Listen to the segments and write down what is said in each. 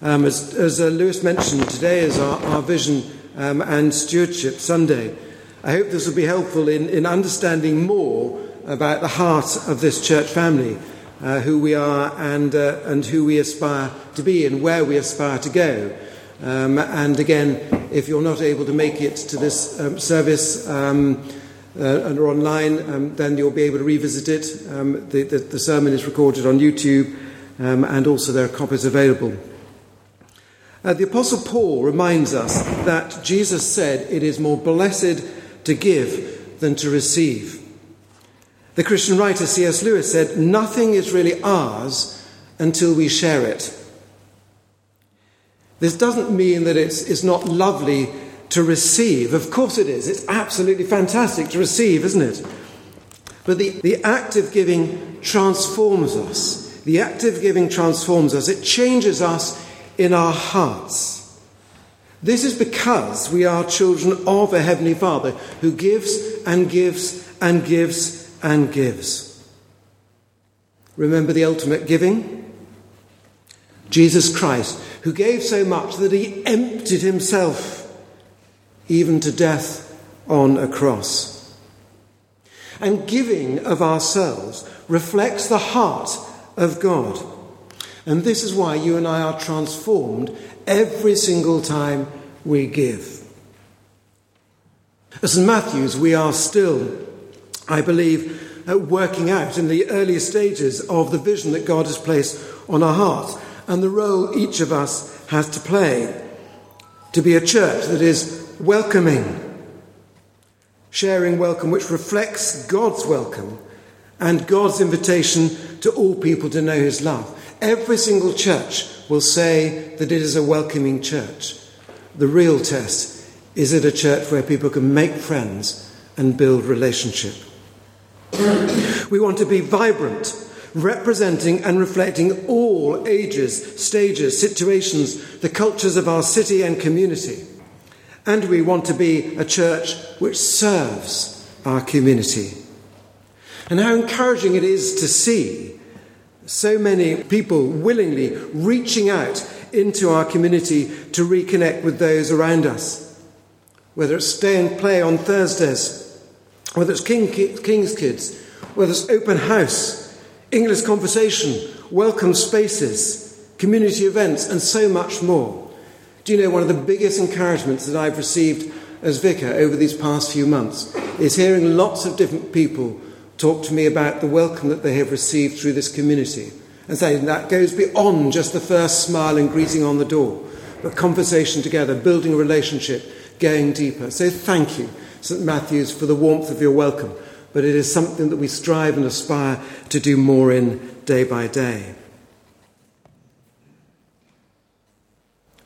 Um, as, as uh, Lewis mentioned, today is our, our Vision um, and Stewardship Sunday. I hope this will be helpful in, in understanding more about the heart of this church family, uh, who we are and, uh, and who we aspire to be and where we aspire to go. Um, and again, if you're not able to make it to this um, service um, uh, and are online, um, then you'll be able to revisit it. Um, the, the, the, sermon is recorded on YouTube, um, and also there are copies available. Uh, the Apostle Paul reminds us that Jesus said it is more blessed to give than to receive. The Christian writer C.S. Lewis said, Nothing is really ours until we share it. This doesn't mean that it's, it's not lovely to receive. Of course it is. It's absolutely fantastic to receive, isn't it? But the, the act of giving transforms us. The act of giving transforms us. It changes us in our hearts. This is because we are children of a Heavenly Father who gives and gives and gives and gives. Remember the ultimate giving? Jesus Christ, who gave so much that he emptied himself even to death on a cross. And giving of ourselves reflects the heart of God. And this is why you and I are transformed every single time we give. As Matthew's, we are still, I believe, uh, working out in the early stages of the vision that God has placed on our hearts and the role each of us has to play to be a church that is welcoming, sharing welcome which reflects God's welcome and God's invitation to all people to know His love. Every single church will say that it is a welcoming church. The real test is it a church where people can make friends and build relationship? we want to be vibrant, representing and reflecting all ages, stages, situations, the cultures of our city and community. And we want to be a church which serves our community. And how encouraging it is to see so many people willingly reaching out into our community to reconnect with those around us. Whether it's stay and play on Thursdays, whether it's King, King's Kids, whether it's open house, English conversation, welcome spaces, community events, and so much more. Do you know one of the biggest encouragements that I've received as vicar over these past few months is hearing lots of different people talk to me about the welcome that they have received through this community. And saying that goes beyond just the first smile and greeting on the door, but conversation together, building a relationship, going deeper. So thank you, St. Matthew's, for the warmth of your welcome. But it is something that we strive and aspire to do more in day by day.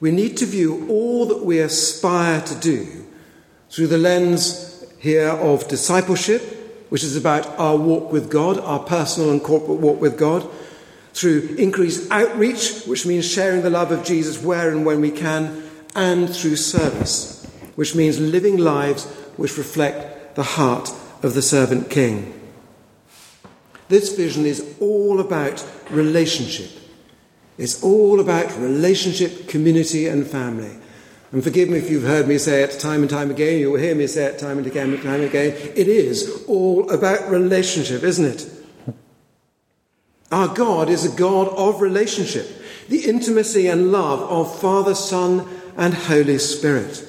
We need to view all that we aspire to do through the lens here of discipleship which is about our walk with God, our personal and corporate walk with God, through increased outreach, which means sharing the love of Jesus where and when we can, and through service, which means living lives which reflect the heart of the servant king. This vision is all about relationship. It's all about relationship, community, and family. And forgive me if you've heard me say it time and time again, you'll hear me say it time and again and time again. It is all about relationship, isn't it? Our God is a God of relationship, the intimacy and love of Father, Son, and Holy Spirit.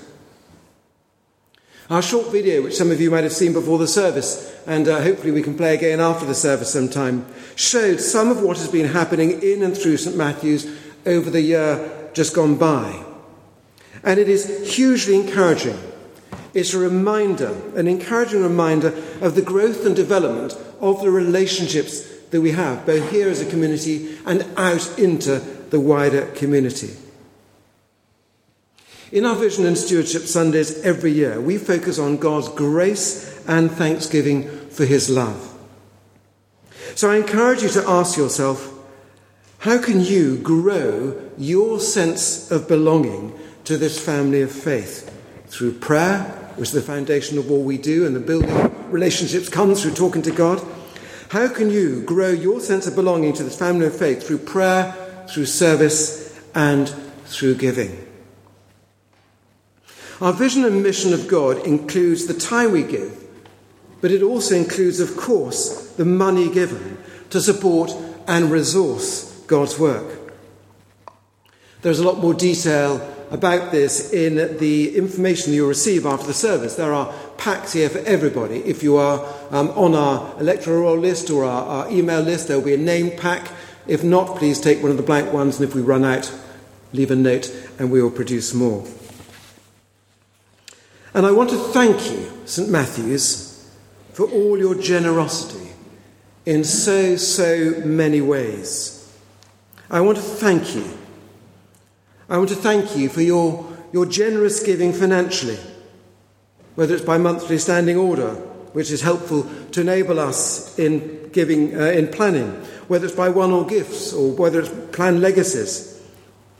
Our short video, which some of you might have seen before the service, and uh, hopefully we can play again after the service sometime, showed some of what has been happening in and through St. Matthew's over the year just gone by. And it is hugely encouraging. It's a reminder, an encouraging reminder of the growth and development of the relationships that we have, both here as a community and out into the wider community. In our Vision and Stewardship Sundays every year, we focus on God's grace and thanksgiving for His love. So I encourage you to ask yourself how can you grow your sense of belonging to this family of faith through prayer, which is the foundation of all we do, and the building relationships comes through talking to God. How can you grow your sense of belonging to this family of faith through prayer, through service, and through giving. Our vision and mission of God includes the time we give, but it also includes, of course, the money given to support and resource God's work. There's a lot more detail about this in the information you'll receive after the service. There are packs here for everybody. If you are um, on our electoral roll list or our, our email list, there will be a name pack. If not, please take one of the blank ones, and if we run out, leave a note and we will produce more. And I want to thank you, St. Matthew's, for all your generosity in so, so many ways. I want to thank you. I want to thank you for your, your generous giving financially, whether it's by monthly standing order, which is helpful to enable us in giving, uh, in planning, whether it's by one or gifts, or whether it's planned legacies,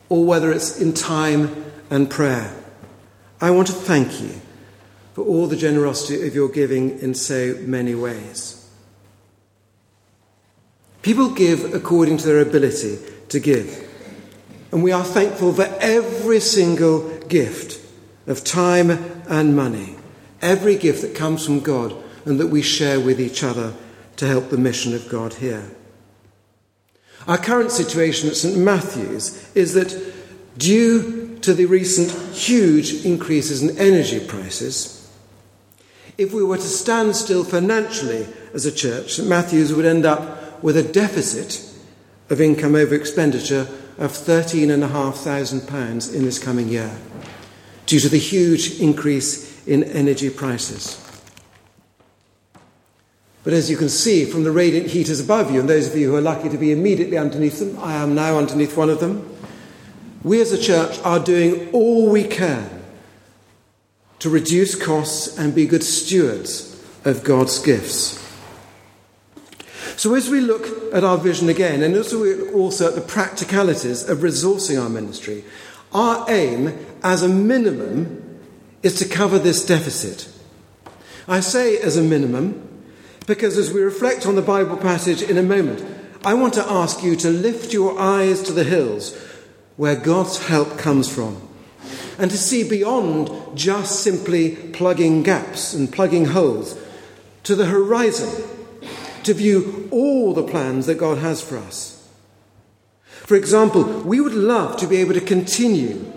or whether it's in time and prayer. I want to thank you for all the generosity of your giving in so many ways. People give according to their ability to give. And we are thankful for every single gift of time and money, every gift that comes from God and that we share with each other to help the mission of God here. Our current situation at St. Matthew's is that due to the recent huge increases in energy prices, if we were to stand still financially as a church, St. Matthew's would end up with a deficit of income over expenditure of £13,500 in this coming year due to the huge increase in energy prices. But as you can see from the radiant heaters above you, and those of you who are lucky to be immediately underneath them, I am now underneath one of them, we as a church are doing all we can to reduce costs and be good stewards of God's gifts. So, as we look at our vision again, and as we also at the practicalities of resourcing our ministry, our aim, as a minimum, is to cover this deficit. I say as a minimum because as we reflect on the Bible passage in a moment, I want to ask you to lift your eyes to the hills where God's help comes from and to see beyond just simply plugging gaps and plugging holes to the horizon to view all the plans that God has for us. For example, we would love to be able to continue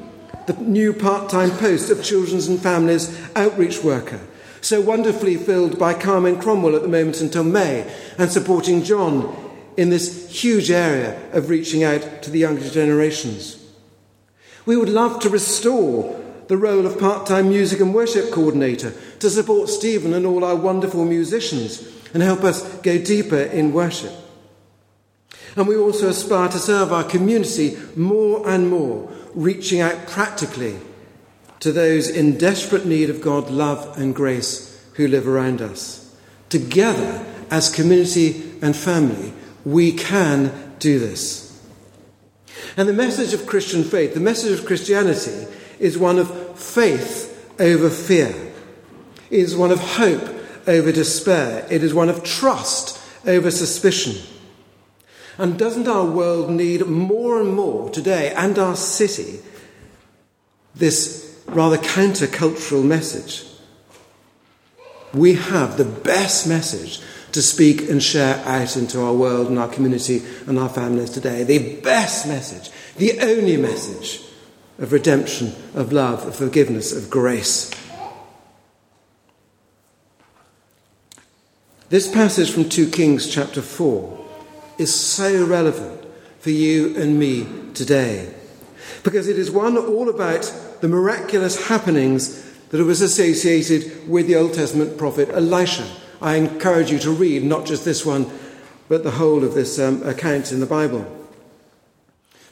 the new part time post of Children's and Families Outreach Worker, so wonderfully filled by Carmen Cromwell at the moment until May, and supporting John in this huge area of reaching out to the younger generations. We would love to restore the role of part time music and worship coordinator to support Stephen and all our wonderful musicians and help us go deeper in worship. And we also aspire to serve our community more and more, reaching out practically to those in desperate need of God's love and grace who live around us. Together, as community and family, we can do this. And the message of Christian faith, the message of Christianity, is one of faith over fear, is one of hope over despair. It is one of trust over suspicion. And doesn't our world need more and more today, and our city, this rather countercultural message? We have the best message to speak and share out into our world and our community and our families today. The best message, the only message of redemption, of love, of forgiveness, of grace. This passage from 2 Kings chapter 4 is so relevant for you and me today because it is one all about the miraculous happenings that was associated with the Old Testament prophet Elisha. I encourage you to read not just this one, but the whole of this um, account in the Bible.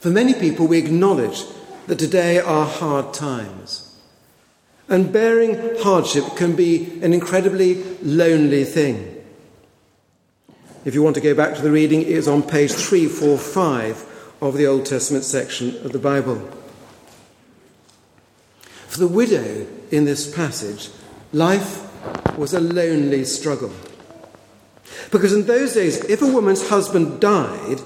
For many people, we acknowledge that today are hard times. And bearing hardship can be an incredibly lonely thing. If you want to go back to the reading, it is on page 345 of the Old Testament section of the Bible. For the widow in this passage, life was a lonely struggle. Because in those days, if a woman's husband died,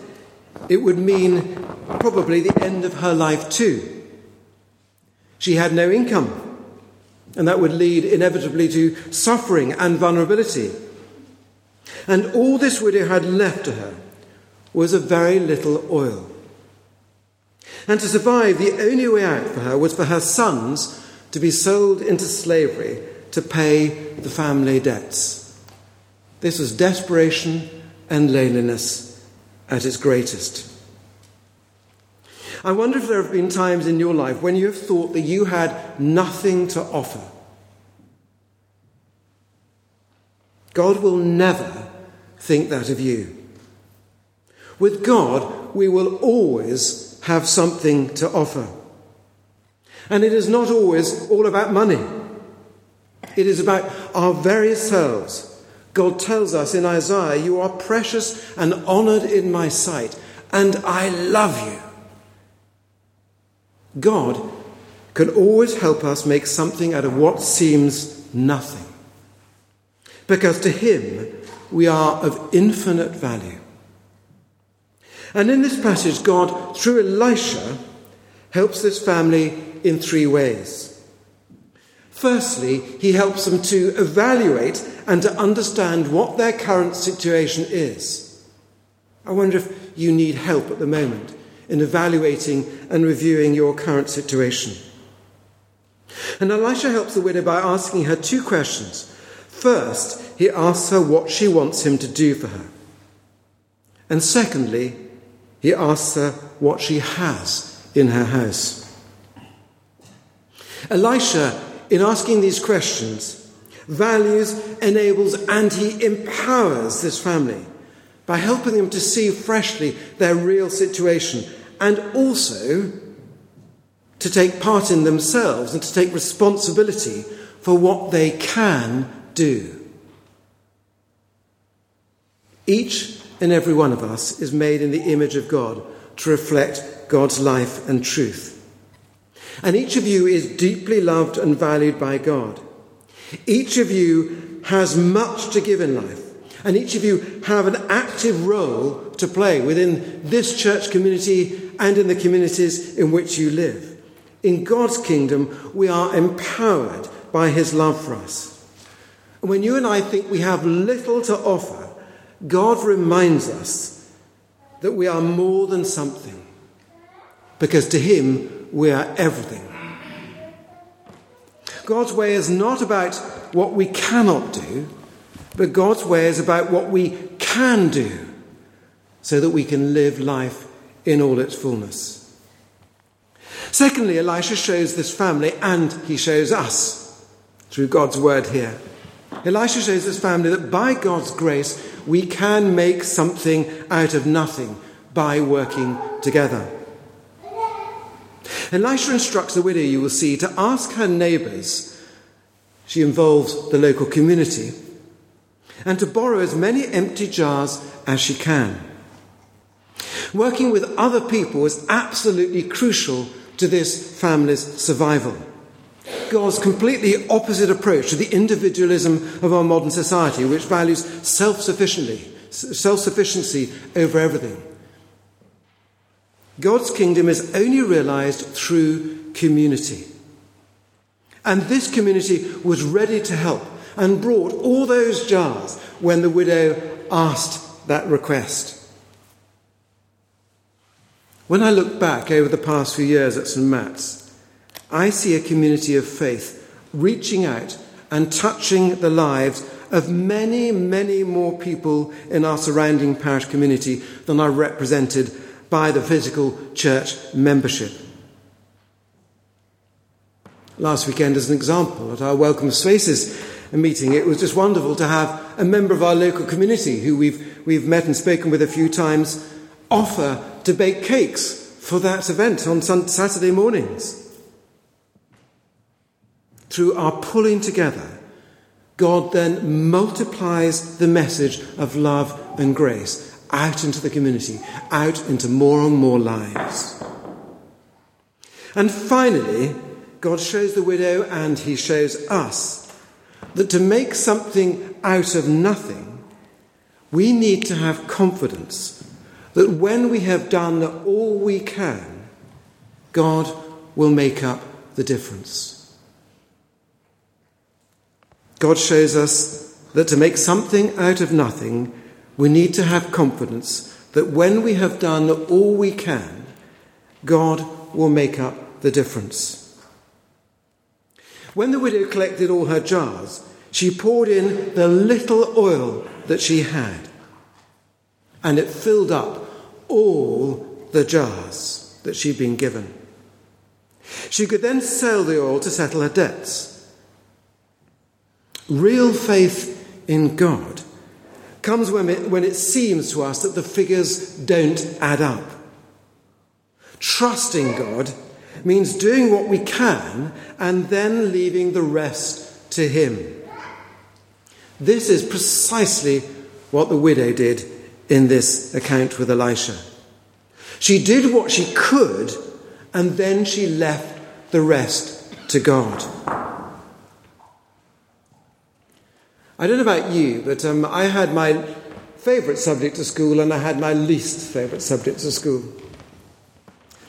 it would mean probably the end of her life too. She had no income, and that would lead inevitably to suffering and vulnerability. And all this widow had left to her was a very little oil. And to survive, the only way out for her was for her sons to be sold into slavery to pay the family debts. This was desperation and loneliness at its greatest. I wonder if there have been times in your life when you have thought that you had nothing to offer. God will never think that of you. With God, we will always have something to offer. And it is not always all about money, it is about our very selves. God tells us in Isaiah, You are precious and honored in my sight, and I love you. God can always help us make something out of what seems nothing. Because to Him, we are of infinite value. And in this passage, God, through Elisha, helps this family in three ways. Firstly, he helps them to evaluate and to understand what their current situation is. I wonder if you need help at the moment in evaluating and reviewing your current situation. And Elisha helps the widow by asking her two questions. First, he asks her what she wants him to do for her. And secondly, he asks her what she has in her house. Elisha, in asking these questions, values, enables, and he empowers this family by helping them to see freshly their real situation and also to take part in themselves and to take responsibility for what they can do. Each and every one of us is made in the image of God to reflect God's life and truth. And each of you is deeply loved and valued by God. Each of you has much to give in life. And each of you have an active role to play within this church community and in the communities in which you live. In God's kingdom, we are empowered by his love for us. And when you and I think we have little to offer, God reminds us that we are more than something, because to him we are everything. God's way is not about what we cannot do, but God's way is about what we can do so that we can live life in all its fullness. Secondly, Elisha shows this family and he shows us through God's word here. Elisha shows this family that by God's grace we can make something out of nothing by working together. Elisha instructs the widow, you will see, to ask her neighbours, she involves the local community, and to borrow as many empty jars as she can. Working with other people is absolutely crucial to this family's survival. God's completely opposite approach to the individualism of our modern society, which values self-sufficiency, self-sufficiency over everything. God's kingdom is only realized through community. And this community was ready to help and brought all those jars when the widow asked that request. When I look back over the past few years at St. Matt's, I see a community of faith reaching out and touching the lives of many, many more people in our surrounding parish community than are represented by the physical church membership. Last weekend, as an example, at our Welcome Spaces meeting, it was just wonderful to have a member of our local community who we've, we've met and spoken with a few times offer to bake cakes for that event on Saturday mornings. Through our pulling together, God then multiplies the message of love and grace out into the community, out into more and more lives. And finally, God shows the widow and he shows us that to make something out of nothing, we need to have confidence that when we have done all we can, God will make up the difference. God shows us that to make something out of nothing, we need to have confidence that when we have done all we can, God will make up the difference. When the widow collected all her jars, she poured in the little oil that she had, and it filled up all the jars that she'd been given. She could then sell the oil to settle her debts. Real faith in God comes when it, when it seems to us that the figures don't add up. Trusting God means doing what we can and then leaving the rest to Him. This is precisely what the widow did in this account with Elisha. She did what she could and then she left the rest to God. I don't know about you, but um, I had my favourite subject at school and I had my least favourite subject at school.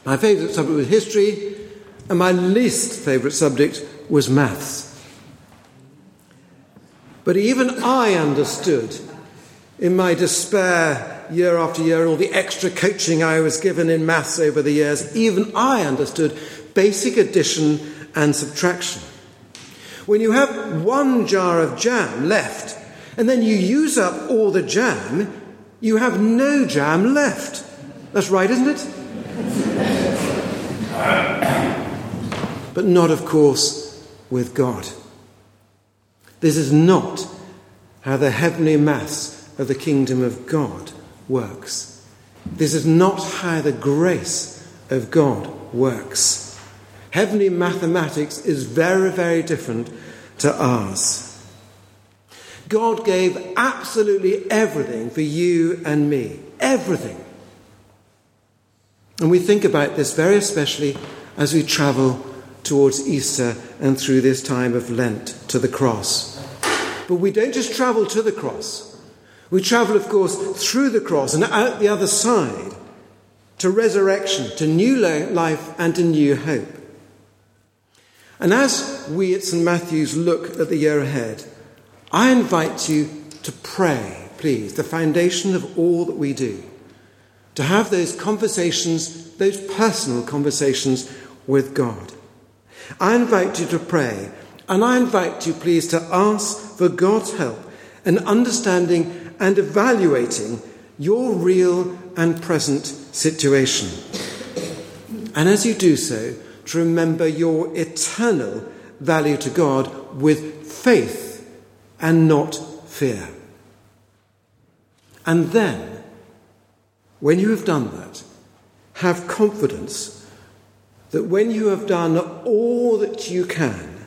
My favourite subject was history, and my least favourite subject was maths. But even I understood in my despair year after year, all the extra coaching I was given in maths over the years, even I understood basic addition and subtraction. When you have one jar of jam left and then you use up all the jam, you have no jam left. That's right, isn't it? but not, of course, with God. This is not how the heavenly mass of the kingdom of God works. This is not how the grace of God works. Heavenly mathematics is very, very different to ours. God gave absolutely everything for you and me. Everything. And we think about this very especially as we travel towards Easter and through this time of Lent to the cross. But we don't just travel to the cross, we travel, of course, through the cross and out the other side to resurrection, to new life, and to new hope. And as we at St. Matthew's look at the year ahead, I invite you to pray, please, the foundation of all that we do, to have those conversations, those personal conversations with God. I invite you to pray, and I invite you, please, to ask for God's help in understanding and evaluating your real and present situation. And as you do so, to remember your eternal value to God with faith and not fear. And then, when you have done that, have confidence that when you have done all that you can,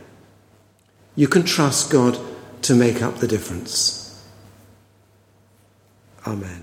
you can trust God to make up the difference. Amen.